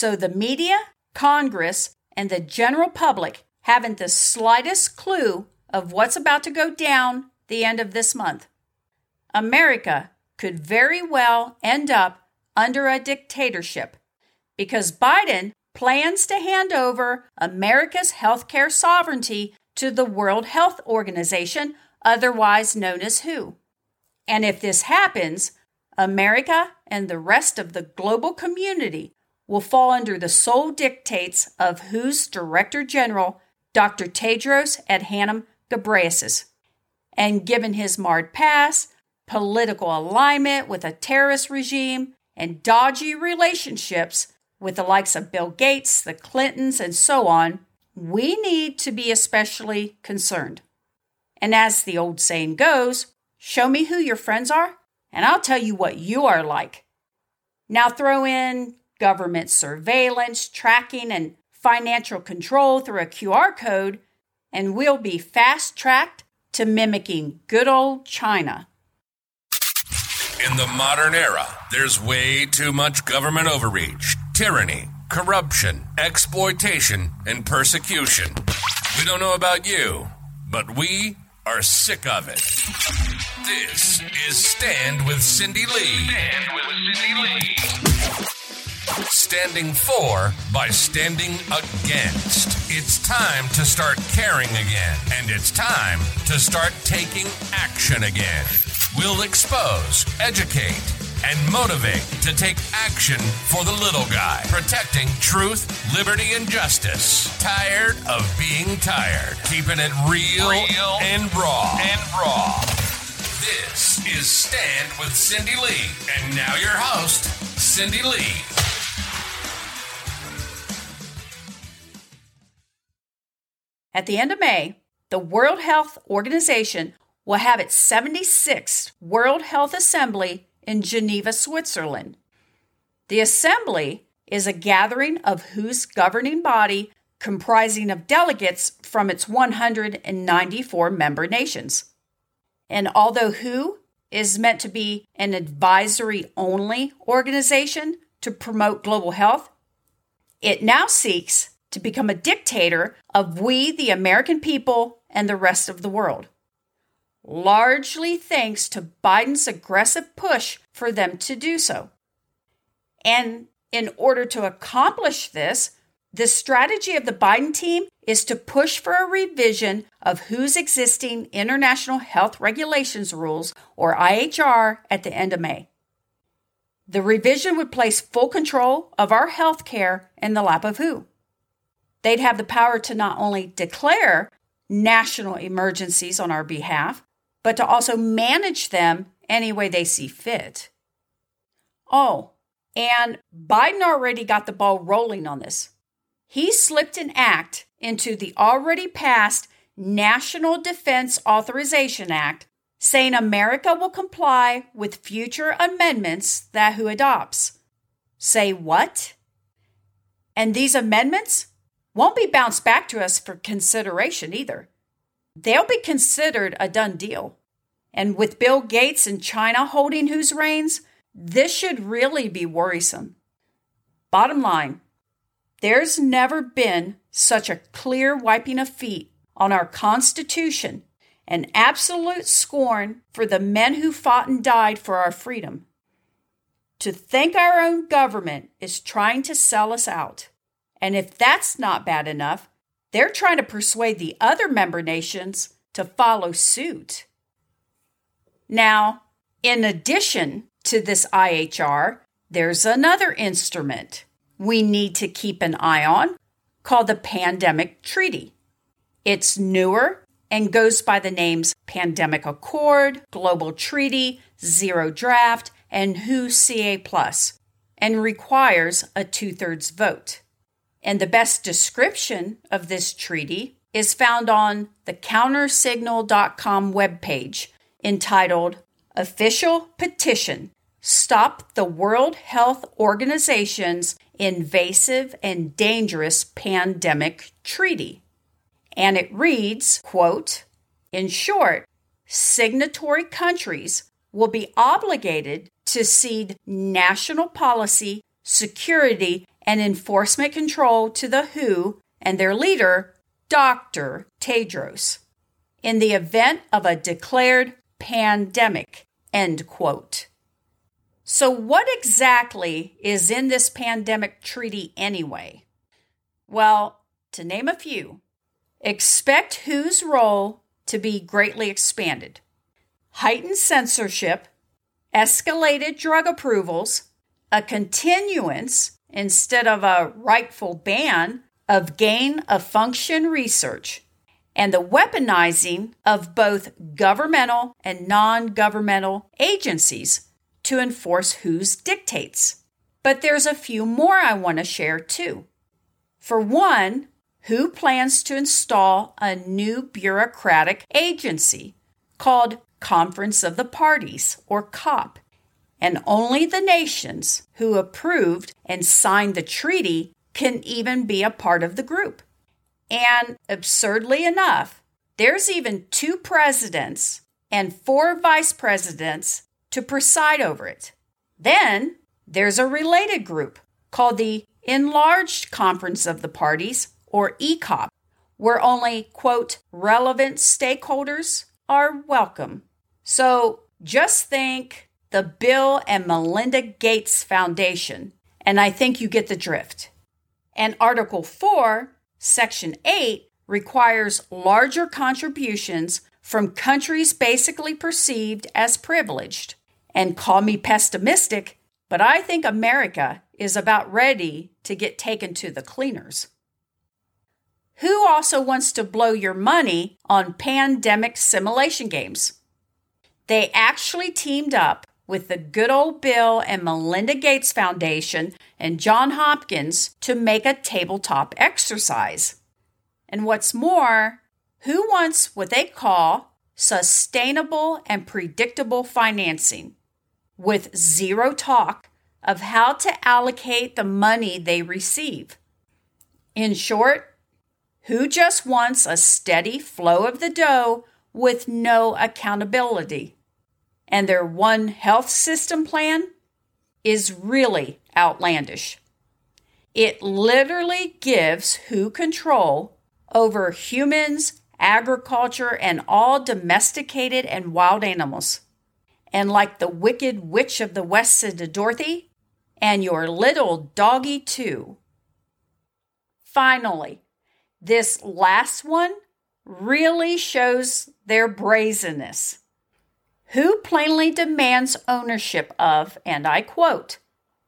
so the media, Congress, and the general public haven't the slightest clue of what's about to go down the end of this month. America could very well end up under a dictatorship because Biden plans to hand over America's healthcare sovereignty to the World Health Organization, otherwise known as WHO. And if this happens, America and the rest of the global community will fall under the sole dictates of WHO's Director General, Dr. Tedros Adhanom Ghebreyesus. And given his marred past, political alignment with a terrorist regime, and dodgy relationships with the likes of Bill Gates, the Clintons, and so on, we need to be especially concerned. And as the old saying goes, show me who your friends are, and I'll tell you what you are like. Now throw in government surveillance, tracking, and financial control through a QR code, and we'll be fast tracked to mimicking good old China. In the modern era, there's way too much government overreach, tyranny, corruption, exploitation, and persecution. We don't know about you, but we are sick of it. This is Stand with Cindy Lee. Stand with Cindy Lee. Standing for by standing against. It's time to start caring again, and it's time to start taking action again. We'll expose, educate, and motivate to take action for the little guy, protecting truth, liberty, and justice. Tired of being tired, keeping it real, real and raw. And raw. This is Stand with Cindy Lee, and now your host, Cindy Lee. At the end of May, the World Health Organization will have its 76th World Health Assembly in Geneva, Switzerland. The assembly is a gathering of WHO's governing body comprising of delegates from its 194 member nations. And although WHO is meant to be an advisory only organization to promote global health, it now seeks to become a dictator of we, the American people, and the rest of the world largely thanks to Biden's aggressive push for them to do so. And in order to accomplish this, the strategy of the Biden team is to push for a revision of WHO's existing international health regulations rules, or IHR, at the end of May. The revision would place full control of our health care in the lap of WHO. They'd have the power to not only declare national emergencies on our behalf, but to also manage them any way they see fit. Oh, and Biden already got the ball rolling on this. He slipped an act into the already passed National Defense Authorization Act saying America will comply with future amendments that WHO adopts. Say what? And these amendments won't be bounced back to us for consideration either they'll be considered a done deal. And with Bill Gates and China holding WHO's reins, this should really be worrisome. Bottom line, there's never been such a clear wiping of feet on our Constitution and absolute scorn for the men who fought and died for our freedom. To think our own government is trying to sell us out. And if that's not bad enough, they're trying to persuade the other member nations to follow suit. Now, in addition to this IHR, there's another instrument we need to keep an eye on called the Pandemic Treaty. It's newer and goes by the names Pandemic Accord, Global Treaty, Zero Draft, and WHO CA Plus, and requires a two thirds vote. And the best description of this treaty is found on the countersignal.com webpage entitled Official Petition Stop the World Health Organization's Invasive and Dangerous Pandemic Treaty. And it reads, quote, In short, signatory countries will be obligated to cede national policy, security, and enforcement control to the WHO and their leader, Dr. Tedros, in the event of a declared pandemic. End quote. So, what exactly is in this pandemic treaty anyway? Well, to name a few, expect WHO's role to be greatly expanded, heightened censorship, escalated drug approvals, a continuance instead of a rightful ban of gain of function research, and the weaponizing of both governmental and non governmental agencies to enforce WHO's dictates. But there's a few more I want to share too. For one, WHO plans to install a new bureaucratic agency called Conference of the Parties, or COP, and only the nations who approved and signed the treaty can even be a part of the group. And absurdly enough, there's even two presidents and four vice presidents to preside over it. Then there's a related group called the Enlarged Conference of the Parties, or ECOP, where only, quote, relevant stakeholders are welcome. So just think the Bill and Melinda Gates Foundation, and I think you get the drift. And Article 4, Section 8 requires larger contributions from countries basically perceived as privileged. And call me pessimistic, but I think America is about ready to get taken to the cleaners. Who also wants to blow your money on pandemic simulation games? They actually teamed up with the good old Bill and Melinda Gates Foundation and John Hopkins to make a tabletop exercise. And what's more, who wants what they call sustainable and predictable financing with zero talk of how to allocate the money they receive? In short, who just wants a steady flow of the dough with no accountability? And their One Health System plan is really outlandish. It literally gives WHO control over humans, agriculture, and all domesticated and wild animals. And like the wicked witch of the West said to Dorothy, and your little doggy too. Finally, this last one really shows their brazenness. WHO plainly demands ownership of, and I quote,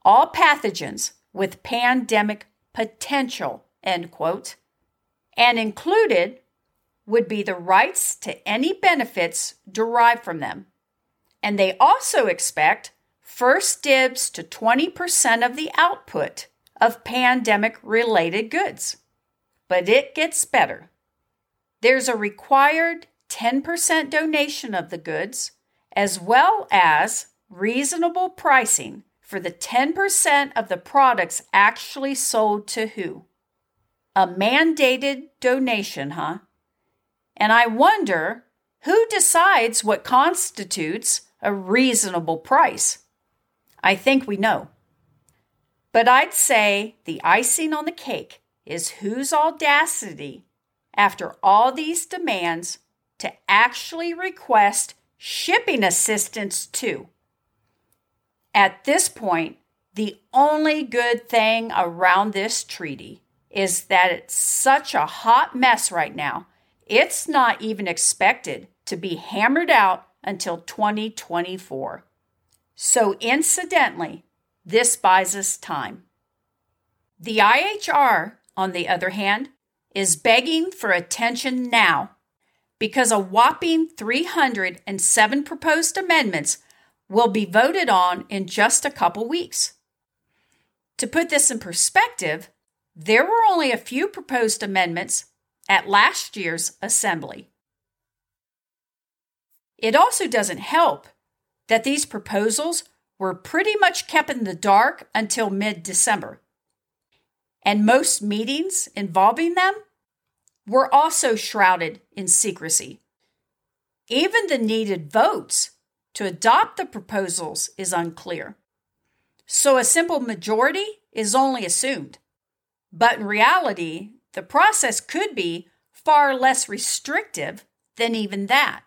all pathogens with pandemic potential, end quote, and included would be the rights to any benefits derived from them. And they also expect first dibs to 20% of the output of pandemic related goods. But it gets better. There's a required 10% donation of the goods as well as reasonable pricing for the 10% of the products actually sold to who? A mandated donation, huh? And I wonder who decides what constitutes a reasonable price? I think we know. But I'd say the icing on the cake is WHO's audacity, after all these demands, to actually request shipping assistance too. At this point, the only good thing around this treaty is that it's such a hot mess right now, it's not even expected to be hammered out until 2024. So, incidentally, this buys us time. The IHR, on the other hand, is begging for attention now because a whopping 307 proposed amendments will be voted on in just a couple weeks. To put this in perspective, there were only a few proposed amendments at last year's assembly. It also doesn't help that these proposals were pretty much kept in the dark until mid December. And most meetings involving them were also shrouded in secrecy. Even the needed votes to adopt the proposals is unclear. So a simple majority is only assumed. But in reality, the process could be far less restrictive than even that.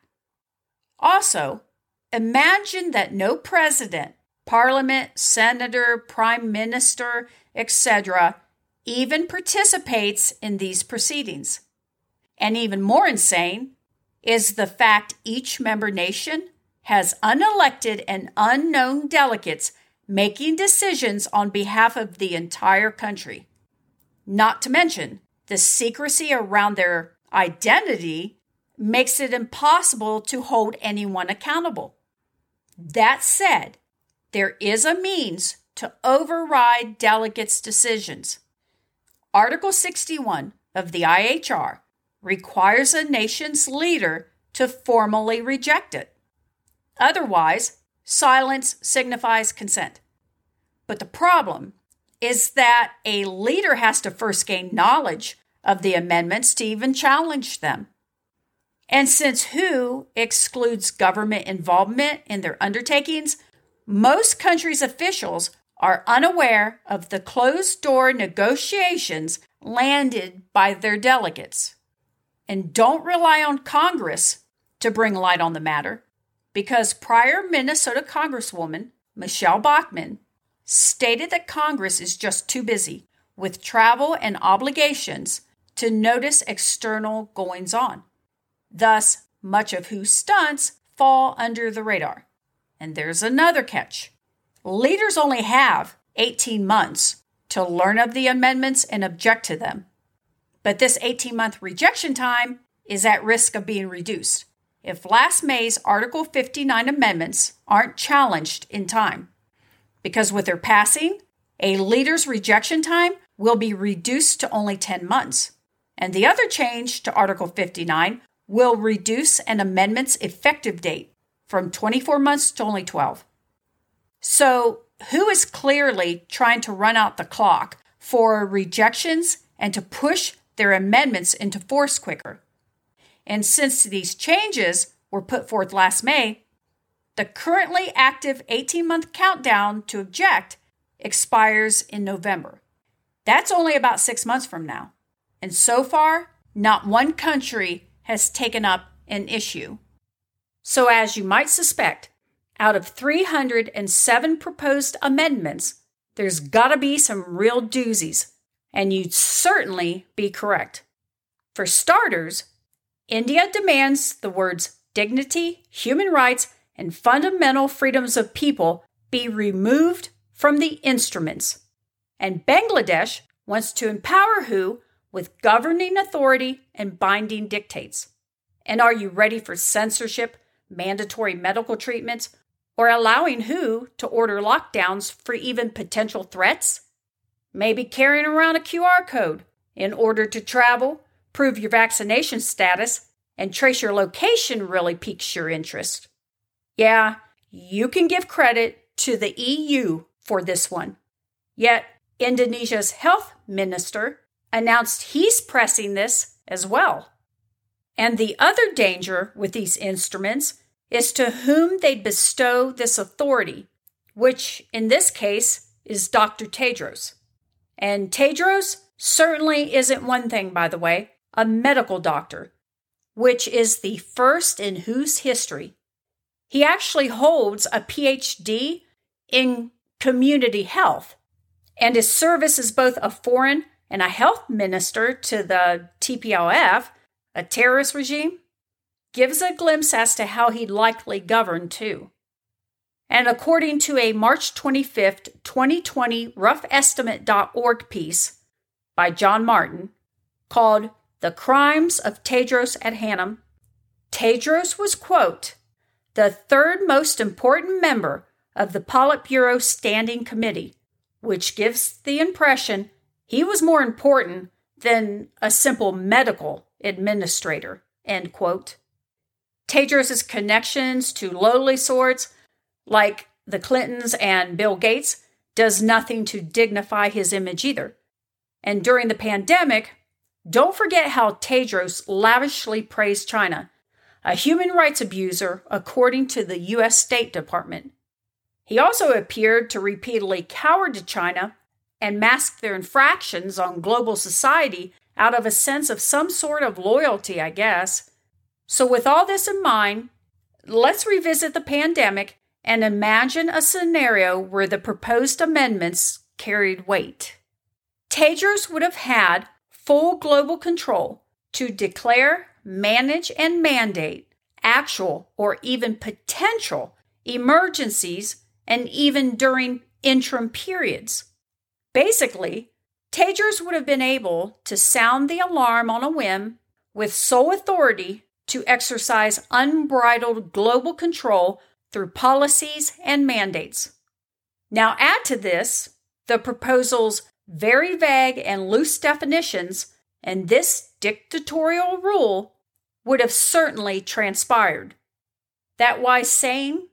Also, imagine that no president, parliament, senator, prime minister, etc., even participates in these proceedings. And even more insane is the fact each member nation has unelected and unknown delegates making decisions on behalf of the entire country. Not to mention, the secrecy around their identity makes it impossible to hold anyone accountable. That said, there is a means to override delegates' decisions. Article 61 of the IHR requires a nation's leader to formally reject it. Otherwise, silence signifies consent. But the problem is that a leader has to first gain knowledge of the amendments to even challenge them. And since WHO excludes government involvement in their undertakings, most countries' officials are unaware of the closed door negotiations landed by their delegates. And don't rely on Congress to bring light on the matter, because prior Minnesota Congresswoman Michele Bachmann stated that Congress is just too busy with travel and obligations to notice external goings on. Thus, much of WHO's stunts fall under the radar. And there's another catch leaders only have 18 months to learn of the amendments and object to them. But this 18 month rejection time is at risk of being reduced if last May's Article 59 amendments aren't challenged in time. Because with their passing, a leader's rejection time will be reduced to only 10 months. And the other change to Article 59 will reduce an amendment's effective date from 24 months to only 12. So, WHO is clearly trying to run out the clock for rejections and to push their amendments into force quicker. And since these changes were put forth last May, the currently active 18 month countdown to object expires in November. That's only about six months from now. And so far, not one country has taken up an issue. So, as you might suspect, out of 307 proposed amendments, there's got to be some real doozies, and you'd certainly be correct. For starters, India demands the words dignity, human rights, and fundamental freedoms of people be removed from the instruments. And Bangladesh wants to empower WHO with governing authority and binding dictates. And are you ready for censorship, mandatory medical treatments, or allowing WHO to order lockdowns for even potential threats? Maybe carrying around a QR code in order to travel, prove your vaccination status, and trace your location really piques your interest. Yeah, you can give credit to the EU for this one. Yet, Indonesia's health minister announced he's pressing this as well. And the other danger with these instruments is to whom they bestow this authority, which in this case is Dr. Tedros. And Tedros certainly isn't one thing, by the way, a medical doctor, which is the first in WHO's history. He actually holds a PhD in community health, and his service as both a foreign and a health minister to the TPLF, a terrorist regime, gives a glimpse as to how he'd likely govern too. And according to a March 25th, 2020 roughestimate.org piece by John Martin called The Crimes of Tedros Adhanom, Tedros was, quote, the third most important member of the Politburo Standing Committee, which gives the impression he was more important than a simple medical administrator, end quote. Tedros's connections to lowly sorts, like the Clintons and Bill Gates, does nothing to dignify his image either. And during the pandemic, don't forget how Tedros lavishly praised China, a human rights abuser according to the U.S. State Department. He also appeared to repeatedly cower to China and mask their infractions on global society out of a sense of some sort of loyalty, I guess. So, with all this in mind, let's revisit the pandemic and imagine a scenario where the proposed amendments carried weight. Tedros would have had full global control to declare, manage, and mandate actual or even potential emergencies and even during interim periods. Basically, Tedros would have been able to sound the alarm on a whim with sole authority to exercise unbridled global control through policies and mandates. Now, add to this the proposal's very vague and loose definitions, and this dictatorial rule would have certainly transpired. That wise saying,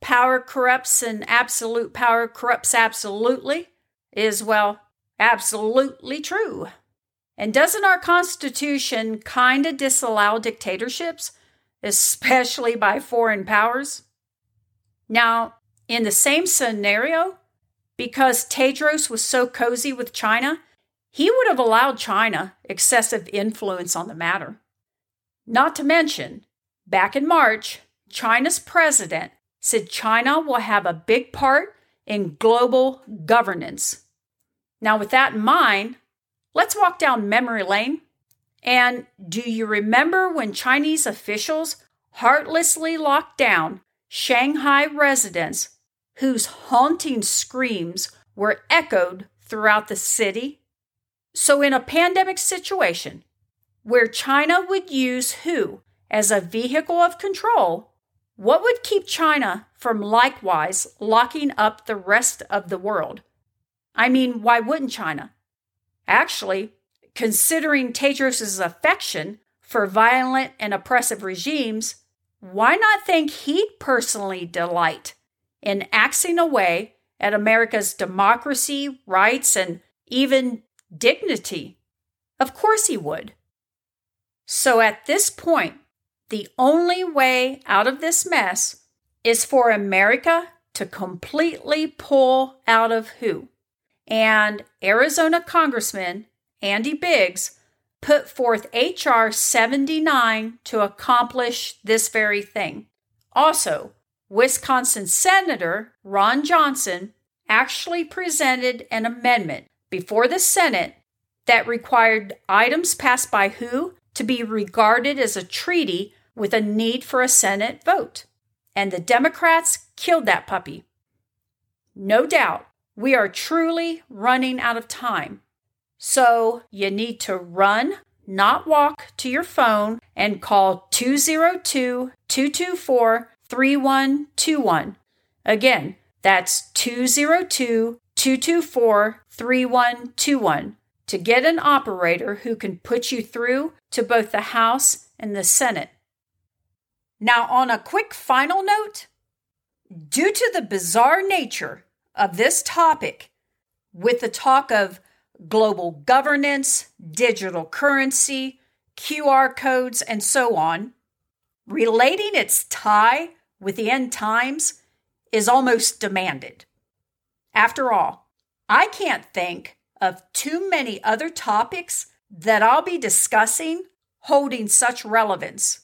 power corrupts and absolute power corrupts absolutely, is, well, absolutely true. And doesn't our Constitution kind of disallow dictatorships, especially by foreign powers? Now, in the same scenario, because Tedros was so cozy with China, he would have allowed China excessive influence on the matter. Not to mention, back in March, China's president said China will have a big part in global governance. Now, with that in mind, let's walk down memory lane. And do you remember when Chinese officials heartlessly locked down Shanghai residents whose haunting screams were echoed throughout the city. So, in a pandemic situation where China would use WHO as a vehicle of control, what would keep China from likewise locking up the rest of the world? I mean, why wouldn't China? Actually, considering Tedros' affection for violent and oppressive regimes, why not think he'd personally delight in axing away at America's democracy, rights, and even dignity? Of course he would. So at this point, the only way out of this mess is for America to completely pull out of WHO. And Arizona Congressman Andy Biggs put forth H.R. 79 to accomplish this very thing. Also, Wisconsin Senator Ron Johnson actually presented an amendment before the Senate that required items passed by WHO to be regarded as a treaty with a need for a Senate vote. And the Democrats killed that puppy. No doubt, we are truly running out of time. So you need to run, not walk to your phone and call 202 224 3121. Again, that's 202 224 3121 to get an operator who can put you through to both the House and the Senate. Now, on a quick final note, due to the bizarre nature of this topic, with the talk of global governance, digital currency, QR codes, and so on, relating its tie with the end times is almost demanded. After all, I can't think of too many other topics that I'll be discussing holding such relevance.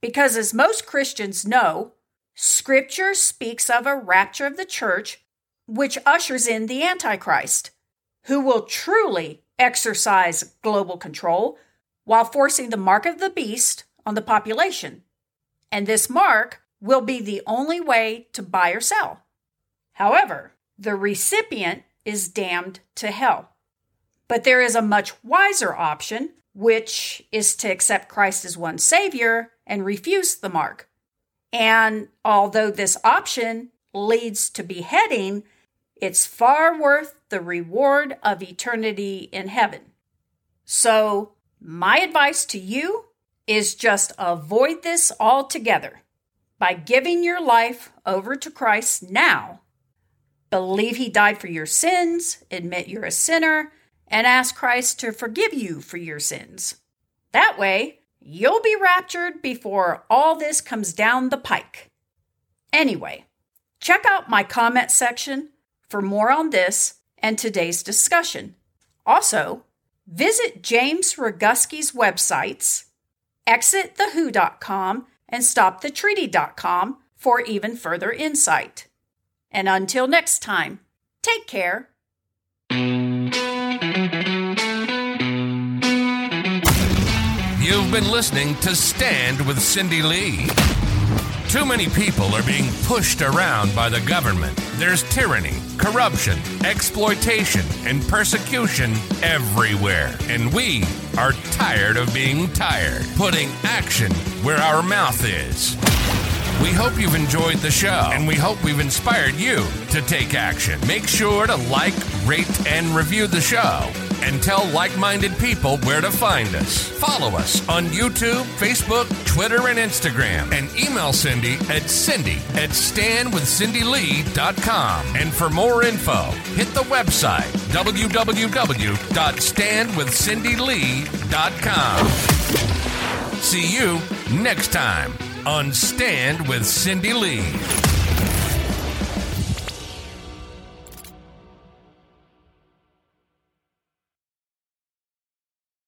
Because, as most Christians know, Scripture speaks of a rapture of the church which ushers in the Antichrist who will truly exercise global control while forcing the mark of the beast on the population. And this mark will be the only way to buy or sell. However, the recipient is damned to hell. But there is a much wiser option, which is to accept Christ as one Savior and refuse the mark. And although this option leads to beheading, it's far worth the reward of eternity in heaven. So, my advice to you is just avoid this altogether by giving your life over to Christ now. Believe He died for your sins, admit you're a sinner, and ask Christ to forgive you for your sins. That way, you'll be raptured before all this comes down the pike. Anyway, check out my comment section for more on this and today's discussion. Also, visit James Roguski's websites, exitthewho.com and stopthetreaty.com for even further insight. And until next time, take care. You've been listening to Stand with Cindy Lee. Too many people are being pushed around by the government. There's tyranny, corruption, exploitation, and persecution everywhere. And we are tired of being tired, putting action where our mouth is. We hope you've enjoyed the show, and we hope we've inspired you to take action. Make sure to like, rate, and review the show, and tell like minded people where to find us. Follow us on YouTube, Facebook, Twitter, and Instagram, and email Cindy at cindy at standwithcindylee.com. And for more info, hit the website www.standwithcindylee.com. See you next time on Stand with Cindy Lee.